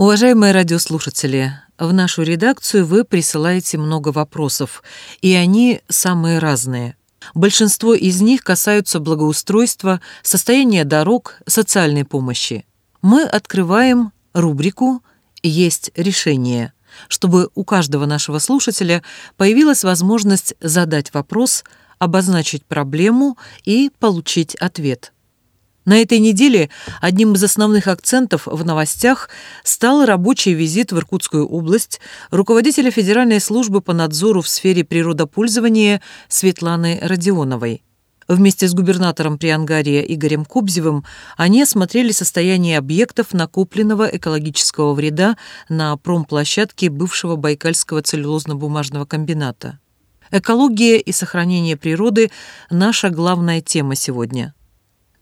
Уважаемые радиослушатели, в нашу редакцию вы присылаете много вопросов, и они самые разные. Большинство из них касаются благоустройства, состояния дорог, социальной помощи. Мы открываем рубрику «Есть решение», чтобы у каждого нашего слушателя появилась возможность задать вопрос, обозначить проблему и получить ответ. На этой неделе одним из основных акцентов в новостях стал рабочий визит в Иркутскую область руководителя Федеральной службы по надзору в сфере природопользования Светланы Родионовой. Вместе с губернатором Приангария Игорем Кобзевым они осмотрели состояние объектов накопленного экологического вреда на промплощадке бывшего Байкальского целлюлозно-бумажного комбината. Экология и сохранение природы – наша главная тема сегодня –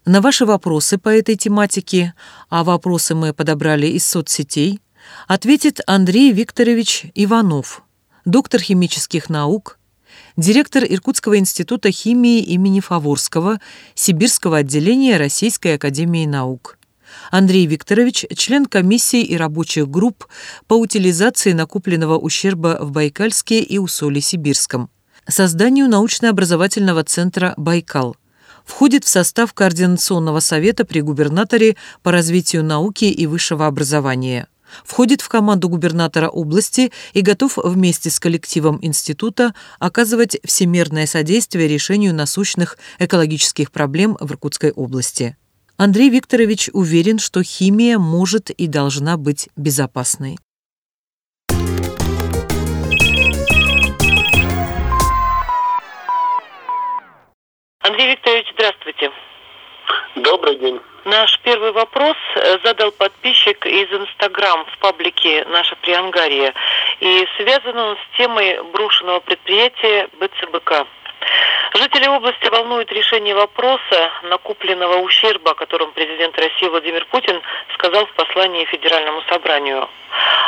на ваши вопросы по этой тематике, а вопросы мы подобрали из соцсетей, ответит Андрей Викторович Иванов, доктор химических наук, директор Иркутского института химии имени Фаворского, Сибирского отделения Российской академии наук. Андрей Викторович – член комиссии и рабочих групп по утилизации накопленного ущерба в Байкальске и Усоле-Сибирском, созданию научно-образовательного центра «Байкал», входит в состав Координационного совета при губернаторе по развитию науки и высшего образования. Входит в команду губернатора области и готов вместе с коллективом института оказывать всемерное содействие решению насущных экологических проблем в Иркутской области. Андрей Викторович уверен, что химия может и должна быть безопасной. День. Наш первый вопрос э, задал подписчик из Инстаграм в паблике «Наша Приангария». И связан он с темой брошенного предприятия БЦБК. Жители области волнует решение вопроса накопленного ущерба, о котором президент России Владимир Путин сказал в послании Федеральному собранию.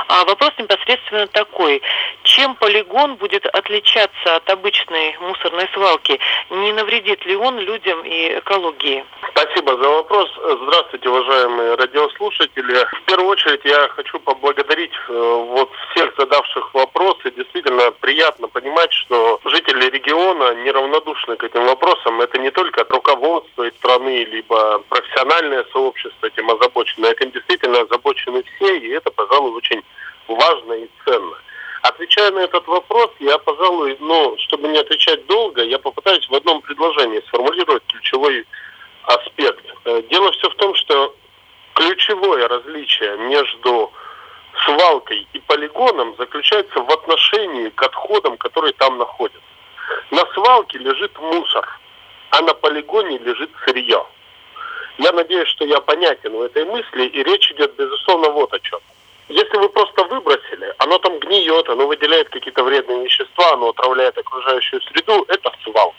А вопрос непосредственно такой. Чем полигон будет отличаться от обычной мусорной свалки? Не навредит ли он людям и экологии? Спасибо за вопрос. Здравствуйте, уважаемые радиослушатели. В первую очередь я хочу поблагодарить э, вот всех задавших вопросы. Действительно приятно понимать, что жители региона неравнодушны к этим вопросам. Это не только руководство страны, либо профессиональное сообщество этим озабочено. Этим действительно озабочены все, и это, пожалуй, очень важно и ценно. Отвечая на этот вопрос, я, пожалуй, ну, чтобы не отвечать долго, я попытаюсь в одном предложении сформулировать ключевой аспект. Э, дело все в том, что ключевое различие между свалкой и полигоном заключается в отношении к отходам, которые там находятся. На свалке лежит мусор, а на полигоне лежит сырье. Я надеюсь, что я понятен в этой мысли, и речь идет, безусловно, вот о чем. Если вы просто выбросили, оно там гниет, оно выделяет какие-то вредные вещества, оно отравляет окружающую среду, это свалка.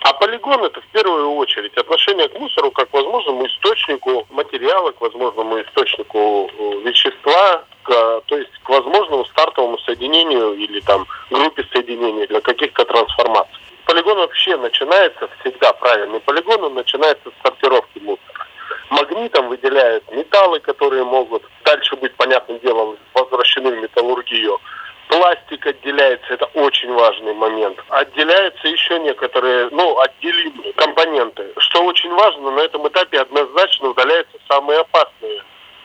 А полигон это в первую очередь отношение к мусору как к возможному источнику материала, к возможному источнику э, вещества, к, то есть к возможному стартовому соединению или там группе соединений для каких-то трансформаций. Полигон вообще начинается всегда правильный полигон, он начинается с сортировки мусора. Магнитом выделяют металлы, которые могут дальше быть, понятным делом, возвращены в металлургию. Пластик отделяется, это очень важный момент. Отделяются еще некоторые, ну, отделимые компоненты. Что очень важно, на этом этапе однозначно удаляются самые опасные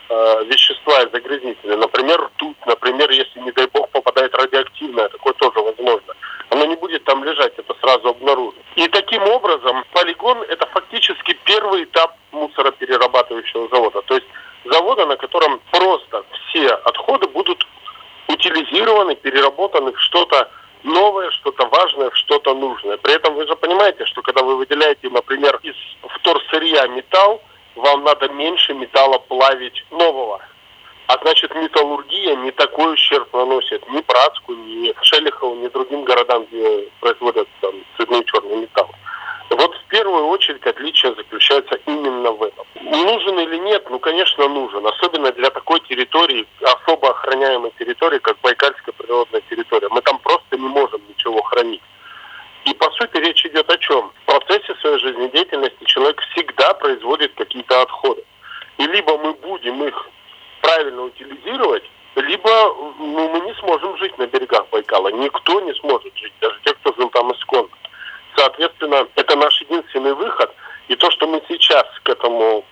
э, вещества и загрязнители. Например, ртуть, например, если, не дай бог, попадает радиоактивное, такое тоже возможно. Оно не будет там лежать, это сразу обнаружит. И таким образом полигон – это фактически первый этап мусороперерабатывающего завода. То есть завода, на котором просто все отходы будут утилизированы, переработаны в что-то новое, что-то важное, что-то нужное. При этом вы же понимаете, что когда вы выделяете, например, из вторсырья металл, вам надо меньше металла плавить нового. А значит, металлургия не такой ущерб наносит ни Братску, ни Шелихову, ни другим городам, где производят там, цветной черный металл. Вот в первую очередь отличие заключается именно в этом. Нужен или нет? Ну, конечно, нужен. Особенно для такой территории, особо охраняемой территории, как Байкальская природная территория. Мы там просто не можем ничего хранить. И по сути речь идет о чем? В процессе своей жизнедеятельности человек всегда производит какие-то отходы. И либо мы будем их правильно утилизировать, либо ну, мы не сможем жить на берегах Байкала. Никто не сможет жить, даже те, кто жил там исконно. Соответственно, это наш единственный выход. И то, что мы сейчас к этому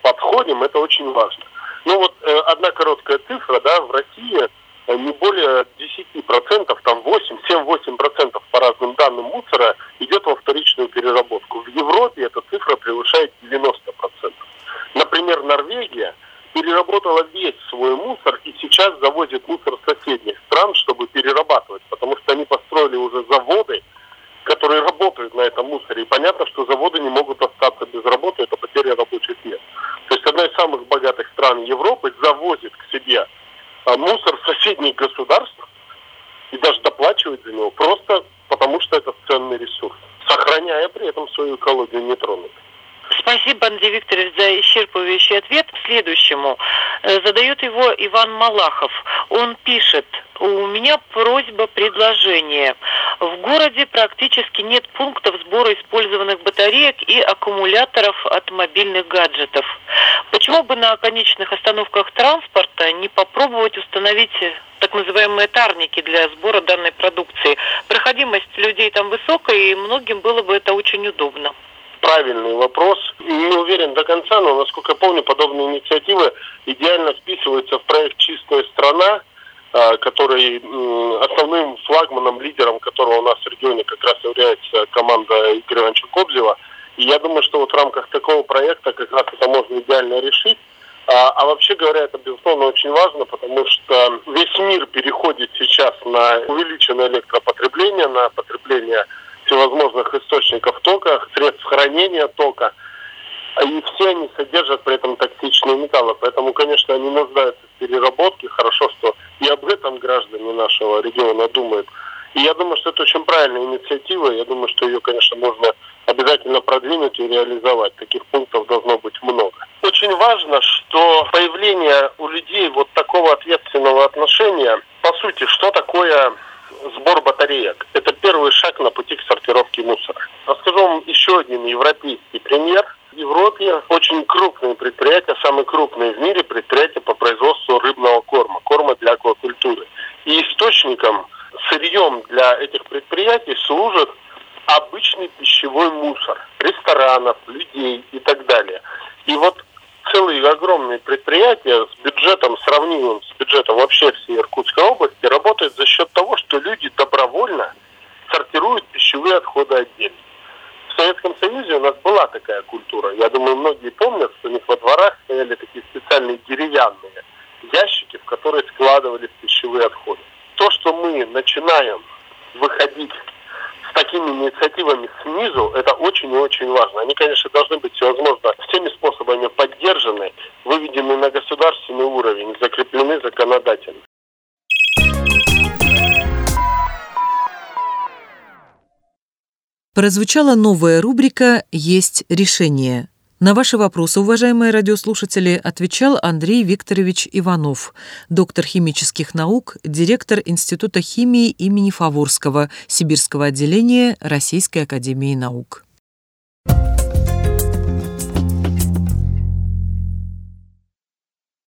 это очень важно. Ну вот э, одна короткая цифра, да, в России э, не более 10%, там 8, 7-8% по разным данным мусора идет во вторичную переработку. В Европе эта цифра превышает 90%. Например, Норвегия переработала весь свой мусор и сейчас завозит мусор соседних стран, чтобы перерабатывать, потому что они построили уже заводы, которые работают на этом мусоре. И понятно, что заводы не могут остаться без работы, это потеря рабочих мест. То есть одна из самых богатых стран Европы завозит к себе а, мусор соседних государств и даже доплачивает за него просто потому, что это ценный ресурс, сохраняя при этом свою экологию нетронутой. Спасибо, Андрей Викторович, за исчерпывающий ответ. Следующему э, задает его Иван Малахов. Он пишет, у меня просьба, предложение. В городе практически нет пунктов сбора использованных батареек и аккумуляторов от мобильных гаджетов. Почему бы на конечных остановках транспорта не попробовать установить так называемые тарники для сбора данной продукции? Проходимость людей там высокая, и многим было бы это очень удобно правильный вопрос. Не уверен до конца, но, насколько я помню, подобные инициативы идеально вписываются в проект «Чистая страна», а, который основным флагманом, лидером которого у нас в регионе как раз является команда Игоря Ивановича Кобзева. И я думаю, что вот в рамках такого проекта как раз это можно идеально решить. А, а вообще говоря, это, безусловно, очень важно, потому что весь мир переходит сейчас на увеличенное электропотребление, на потребление всевозможных источников тока, средств хранения тока. И все они содержат при этом токсичные металлы. Поэтому, конечно, они нуждаются в переработке. Хорошо, что и об этом граждане нашего региона думают. И я думаю, что это очень правильная инициатива. Я думаю, что ее, конечно, нужно обязательно продвинуть и реализовать. Таких пунктов должно быть много. Очень важно, что появление у людей вот такого ответственного отношения, по сути, что такое сбор батареек. Это первый шаг на пути к сортировке мусора. Расскажу вам еще один европейский пример. В Европе очень крупные предприятия, самые крупные в мире предприятия по производству рыбного корма, корма для аквакультуры. И источником, сырьем для этих предприятий служит обычный пищевой мусор ресторанов, людей и так далее. И вот целые огромные предприятия с бюджетом, сравнимым с бюджетом вообще всей Иркутской области, культура. Я думаю, многие помнят, что у них во дворах стояли такие специальные деревянные ящики, в которые складывались пищевые отходы. То, что мы начинаем выходить с такими инициативами снизу, это очень и очень важно. Они, конечно, должны быть всевозможно всеми способами поддержаны, Прозвучала новая рубрика «Есть решение». На ваши вопросы, уважаемые радиослушатели, отвечал Андрей Викторович Иванов, доктор химических наук, директор Института химии имени Фаворского Сибирского отделения Российской академии наук.